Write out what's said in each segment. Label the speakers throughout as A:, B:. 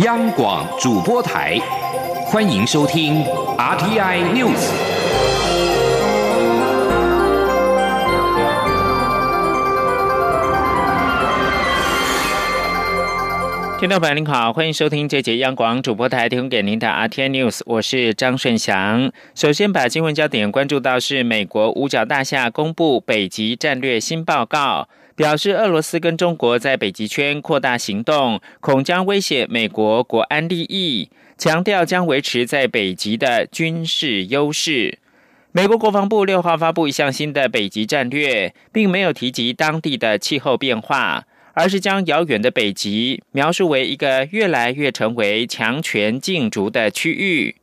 A: 央广主播台，欢迎收听 RTI News。
B: 听众朋友您好，欢迎收听这节央广主播台提供给您的 RTI News，我是张顺祥。首先把新闻焦点关注到是美国五角大厦公布北极战略新报告。表示，俄罗斯跟中国在北极圈扩大行动，恐将威胁美国国安利益。强调将维持在北极的军事优势。美国国防部六号发布一项新的北极战略，并没有提及当地的气候变化，而是将遥远的北极描述为一个越来越成为强权竞逐的区域。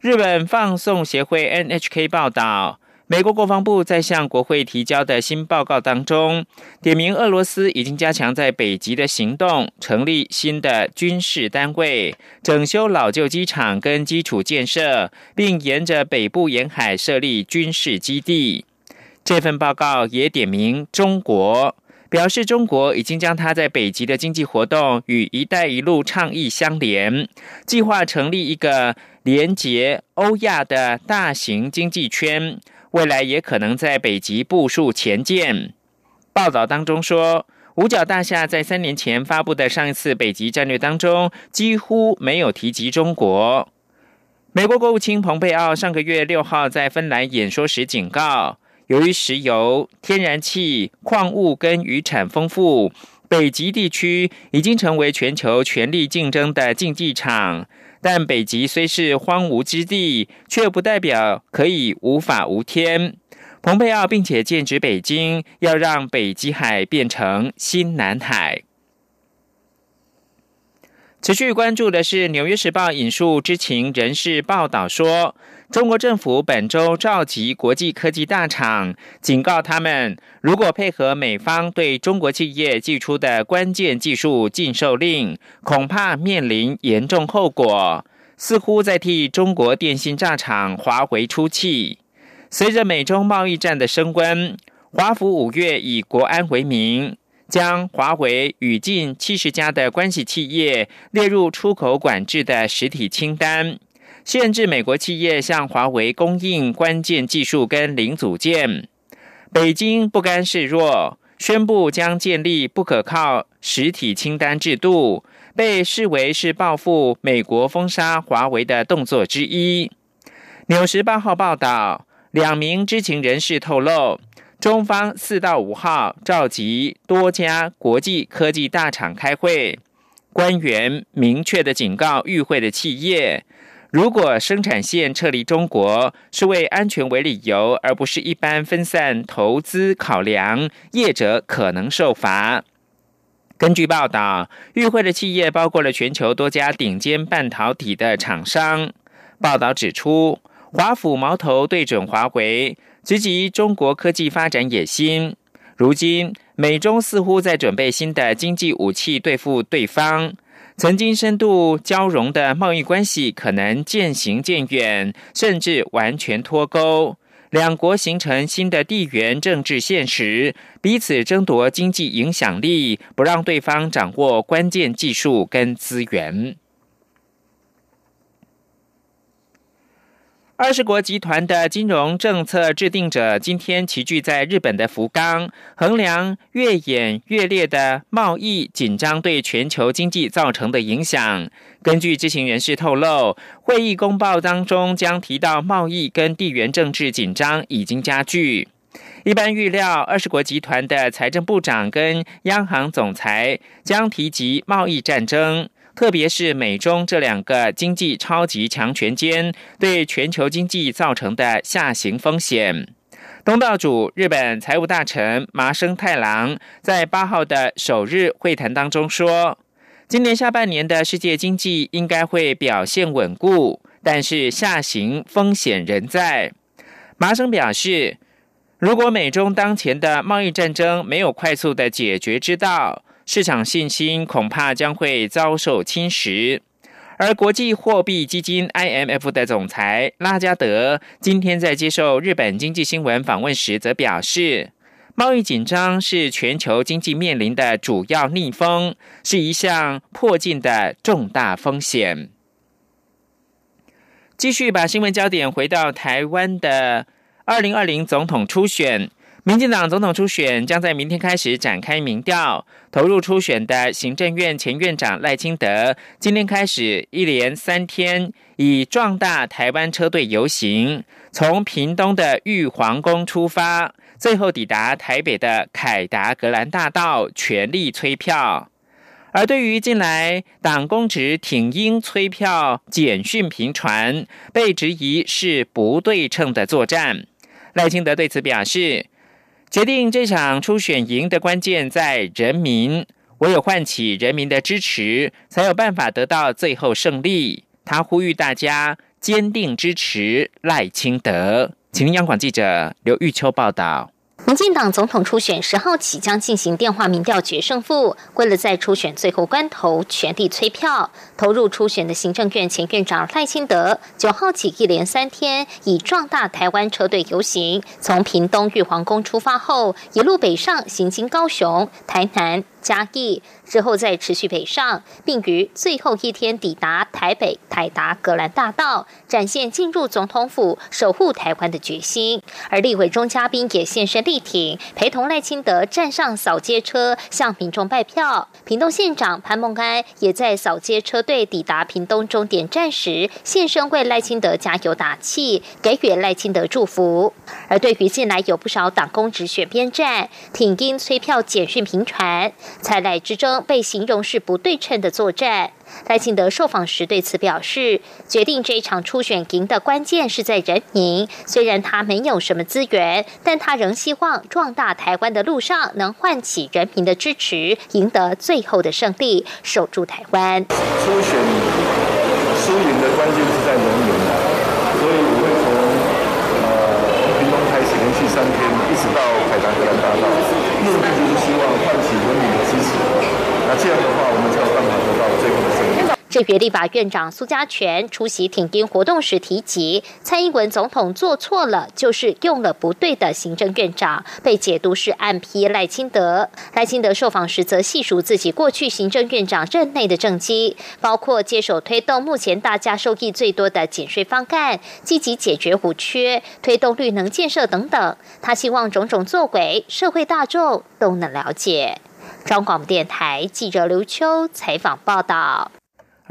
B: 日本放送协会 NHK 报道。美国国防部在向国会提交的新报告当中，点名俄罗斯已经加强在北极的行动，成立新的军事单位，整修老旧机场跟基础建设，并沿着北部沿海设立军事基地。这份报告也点名中国，表示中国已经将它在北极的经济活动与“一带一路”倡议相连，计划成立一个连接欧亚的大型经济圈。未来也可能在北极部署前舰。报道当中说，五角大厦在三年前发布的上一次北极战略当中，几乎没有提及中国。美国国务卿蓬佩奥上个月六号在芬兰演说时警告，由于石油、天然气、矿物跟渔产丰富，北极地区已经成为全球权力竞争的竞技场。但北极虽是荒芜之地，却不代表可以无法无天。蓬佩奥并且建指北京，要让北极海变成新南海。持续关注的是，《纽约时报》引述知情人士报道说，中国政府本周召集国际科技大厂，警告他们，如果配合美方对中国企业寄出的关键技术禁售令，恐怕面临严重后果。似乎在替中国电信炸厂华为出气。随着美中贸易战的升温，华府五月以国安为名。将华为与近七十家的关系企业列入出口管制的实体清单，限制美国企业向华为供应关键技术跟零组件。北京不甘示弱，宣布将建立不可靠实体清单制度，被视为是报复美国封杀华为的动作之一。纽时八号报道，两名知情人士透露。中方四到五号召集多家国际科技大厂开会，官员明确的警告与会的企业，如果生产线撤离中国是为安全为理由，而不是一般分散投资考量，业者可能受罚。根据报道，与会的企业包括了全球多家顶尖半导体的厂商。报道指出，华府矛头对准华为。直击中国科技发展野心。如今，美中似乎在准备新的经济武器对付对方。曾经深度交融的贸易关系可能渐行渐远，甚至完全脱钩。两国形成新的地缘政治现实，彼此争夺经济影响力，不让对方掌握关键技术跟资源。二十国集团的金融政策制定者今天齐聚在日本的福冈，衡量越演越烈的贸易紧张对全球经济造成的影响。根据知情人士透露，会议公报当中将提到贸易跟地缘政治紧张已经加剧。一般预料，二十国集团的财政部长跟央行总裁将提及贸易战争。特别是美中这两个经济超级强权间对全球经济造成的下行风险。东道主日本财务大臣麻生太郎在八号的首日会谈当中说，今年下半年的世界经济应该会表现稳固，但是下行风险仍在。麻生表示，如果美中当前的贸易战争没有快速的解决之道，市场信心恐怕将会遭受侵蚀，而国际货币基金 IMF 的总裁拉加德今天在接受日本经济新闻访问时，则表示，贸易紧张是全球经济面临的主要逆风，是一项迫近的重大风险。继续把新闻焦点回到台湾的二零二零总统初选。民进党总统初选将在明天开始展开民调，投入初选的行政院前院长赖清德，今天开始一连三天以壮大台湾车队游行，从屏东的玉皇宫出发，最后抵达台北的凯达格兰大道，全力催票。而对于近来党公职挺英催票简讯频传，被质疑是不对称的作战，赖清德对此表示。决定这场初选赢的关键在人民，唯有唤起人民的支持，才有办法得到最后胜利。他呼吁大家坚定支持赖清德。请听央广记者刘玉秋报道。
C: 民进党总统初选十号起将进行电话民调决胜负，为了在初选最后关头全力催票，投入初选的行政院前院长赖清德九号起一连三天以壮大台湾车队游行，从屏东玉皇宫出发后，一路北上行经高雄、台南。嘉义之后再持续北上，并于最后一天抵达台北台达格兰大道，展现进入总统府守护台湾的决心。而立委中嘉宾也现身力挺，陪同赖清德站上扫街车向民众拜票。屏东县长潘孟安也在扫街车队抵达屏东终点站时现身为赖清德加油打气，给予赖清德祝福。而对于近来有不少党工直选边站，挺因催票简讯频传。蔡赖之争被形容是不对称的作战。赖清德受访时对此表示，决定这一场初选赢的关键是在人民。虽然他没有什么资源，但他仍希望壮大台湾的路上能唤起人民的支持，赢得最后的胜利，守住台湾。初选输赢的关键是在人民，所以我会从呃屏东开始连续三天，一直到海南格兰大道，目的就是希望唤起人民。那这样的话，我们才有办法得到最后的胜利。这月立法院长苏家全出席挺英活动时提及，蔡英文总统做错了，就是用了不对的行政院长，被解读是暗批赖清德。赖清德受访时则细数自己过去行政院长任内的政绩，包括接手推动目前大家受益最多的减税方案，积极解决虎缺，推动绿能建设等等。他希望种种作为，社会大众都能了解。中广电台记者刘秋采访报道。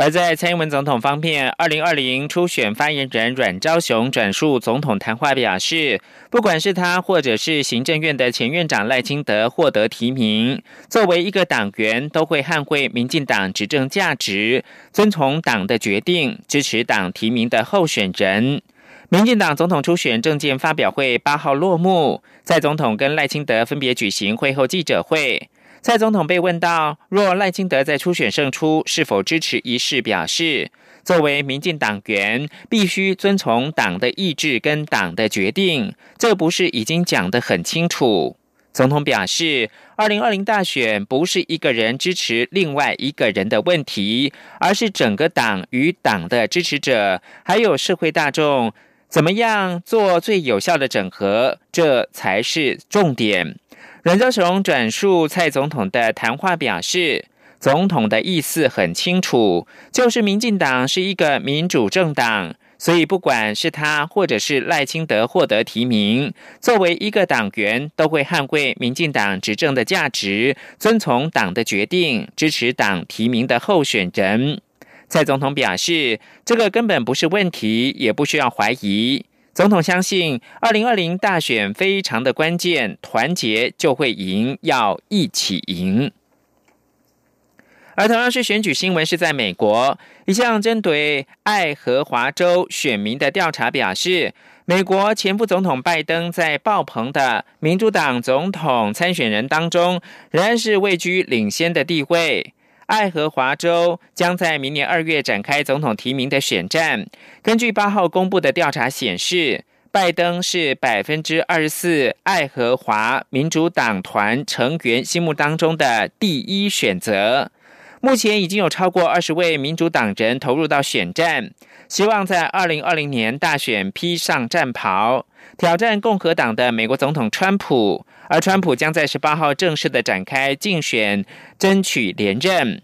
B: 而在蔡英文总统方面，二零二零初选发言人阮昭雄转述总统谈话表示，不管是他或者是行政院的前院长赖清德获得提名，作为一个党员，都会捍卫民进党执政价值，遵从党的决定，支持党提名的候选人。民进党总统初选政见发表会八号落幕，在总统跟赖清德分别举行会后记者会。蔡总统被问到，若赖清德在初选胜出，是否支持一事，表示作为民进党员，必须遵从党的意志跟党的决定，这不是已经讲得很清楚？总统表示，二零二零大选不是一个人支持另外一个人的问题，而是整个党与党的支持者，还有社会大众，怎么样做最有效的整合，这才是重点。阮昭雄转述蔡总统的谈话表示，总统的意思很清楚，就是民进党是一个民主政党，所以不管是他或者是赖清德获得提名，作为一个党员，都会捍卫民进党执政的价值，遵从党的决定，支持党提名的候选人。蔡总统表示，这个根本不是问题，也不需要怀疑。总统相信，二零二零大选非常的关键，团结就会赢，要一起赢。而同样是选举新闻，是在美国一项针对爱荷华州选民的调查表示，美国前副总统拜登在爆棚的民主党总统参选人当中，仍然是位居领先的地位。爱荷华州将在明年二月展开总统提名的选战。根据八号公布的调查显示，拜登是百分之二十四爱荷华民主党团成员心目当中的第一选择。目前已经有超过二十位民主党人投入到选战，希望在二零二零年大选披上战袍，挑战共和党的美国总统川普。而川普将在十八号正式的展开竞选，争取连任。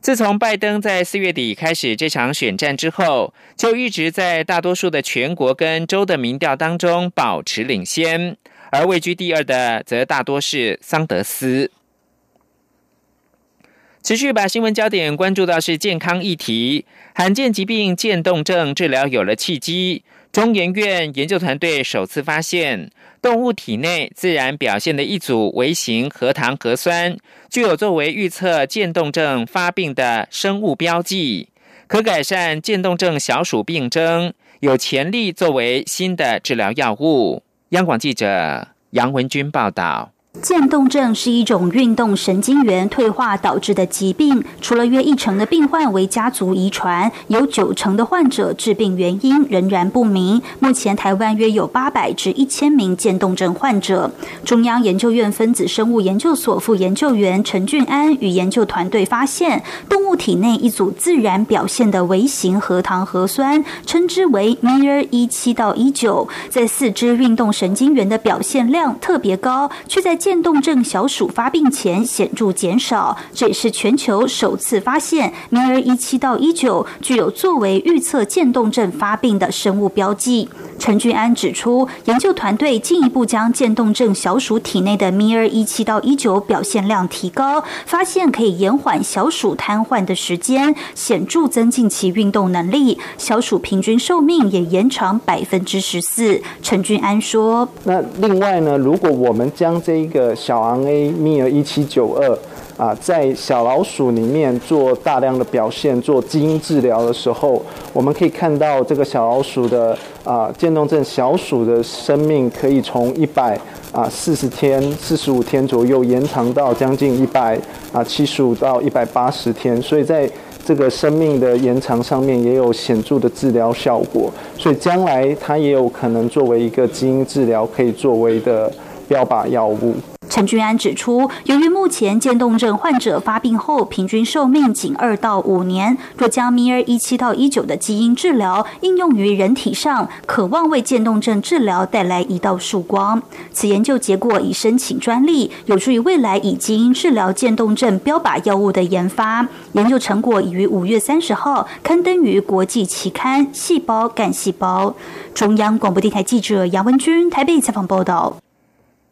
B: 自从拜登在四月底开始这场选战之后，就一直在大多数的全国跟州的民调当中保持领先，而位居第二的则大多是桑德斯。持续把新闻焦点关注到是健康议题，罕见疾病渐冻症治疗有了契机。中研院研究团队首次发现，动物体内自然表现的一组微型核糖核酸，具有作为预测渐冻症发病的生物标记，可改善渐冻症小鼠病症，有潜力作为新的治疗药物。央广记者杨文军报道。
D: 渐冻症是一种运动神经元退化导致的疾病，除了约一成的病患为家族遗传，有九成的患者致病原因仍然不明。目前台湾约有八百至一千名渐冻症患者。中央研究院分子生物研究所副研究员陈俊安与研究团队发现，动物体内一组自然表现的微型核糖核酸，称之为 MIR 一七到一九，在四肢运动神经元的表现量特别高，却在渐冻症小鼠发病前显著减少，这也是全球首次发现 MIR 一七到一九具有作为预测渐冻症发病的生物标记。陈俊安指出，研究团队进一步将渐冻症小鼠体内的 MIR 一七到一九表现量提高，发现可以延缓小鼠瘫痪的时间，显著增进其运动能力，小鼠平均寿命也延长百分之十四。陈俊安说：“
E: 那另外呢，如果我们将这一个小 RNA 密尔一七九二啊，在小老鼠里面做大量的表现，做基因治疗的时候，我们可以看到这个小老鼠的啊渐冻症小鼠的生命可以从一百啊四十天、四十五天左右延长到将近一百啊七十五到一百八十天，所以在这个生命的延长上面也有显著的治疗效果，所以将来它也有可能作为一个基因治疗可以作为的标靶药物。
D: 陈俊安指出，由于目前渐冻症患者发病后平均寿命仅二到五年，若将 MIR 一七到一九的基因治疗应用于人体上，可望为渐冻症治疗带来一道曙光。此研究结果已申请专利，有助于未来以基因治疗渐冻症标靶药物的研发。研究成果已于五月三十号刊登于国际期刊《细胞干细胞》。中央广播电台记者杨文君台北采访报道。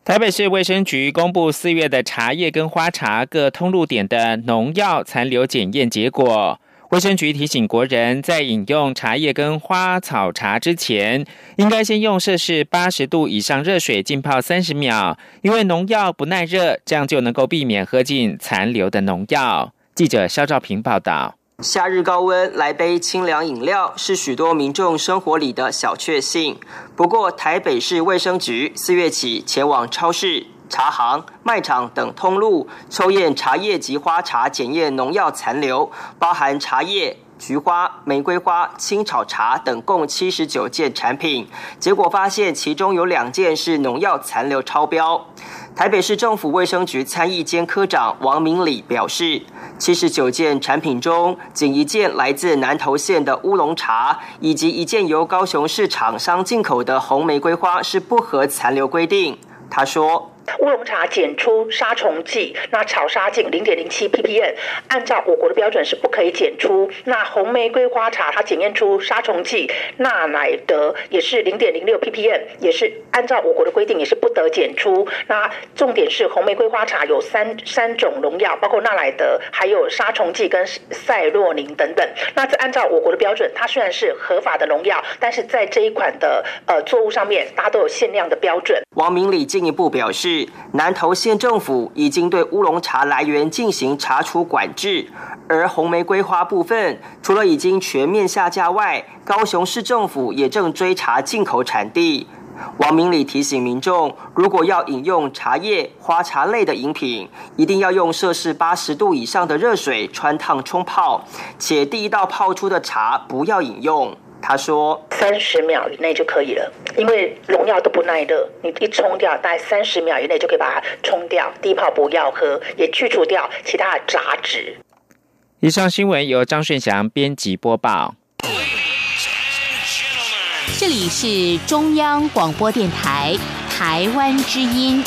B: 台北市卫生局公布四月的茶叶跟花茶各通路点的农药残留检验结果。卫生局提醒国人，在饮用茶叶跟花草茶之前，应该先用摄氏八十度以上热水浸泡三十秒，因为农药不耐热，这样就能够避免喝进残留的农药。记者肖兆平报道。
F: 夏日高温，来杯清凉饮料是许多民众生活里的小确幸。不过，台北市卫生局四月起前往超市、茶行、卖场等通路抽验茶叶及花茶，检验农药残留，包含茶叶、菊花、玫瑰花、青草茶等共七十九件产品。结果发现，其中有两件是农药残留超标。台北市政府卫生局参议监科长王明礼表示，七十九件产品中，仅一件来自南投县的乌龙茶，以及一件由高雄市厂商进口的红玫瑰花是不合残留规定。他说。
G: 乌龙茶检出杀虫剂，那草杀净零点零七 ppm，按照我国的标准是不可以检出。那红玫瑰花茶它检验出杀虫剂纳乃德也是零点零六 ppm，也是按照我国的规定也是不得检出。那重点是红玫瑰花茶有三三种农药，包括纳乃德，还有杀虫剂跟赛洛宁等等。那这按照我国的标准，它虽然是合法的农药，但是在这一款的呃作物上面，大家都有限量的标准。
F: 王明礼进一步表示。南投县政府已经对乌龙茶来源进行查处管制，而红玫瑰花部分除了已经全面下架外，高雄市政府也正追查进口产地。王明礼提醒民众，如果要饮用茶叶、花茶类的饮品，一定要用摄氏八十度以上的热水穿烫冲泡，且第一道泡出的茶不要饮用。他说：“
G: 三十秒以内就可以了，因为农药都不耐热，你一冲掉，大概三十秒以内就可以把它冲掉。低泡不要喝，也去除掉其他的杂质。”
B: 以上新闻由张顺祥编辑播报。
H: 这里是中央广播电台台湾之音。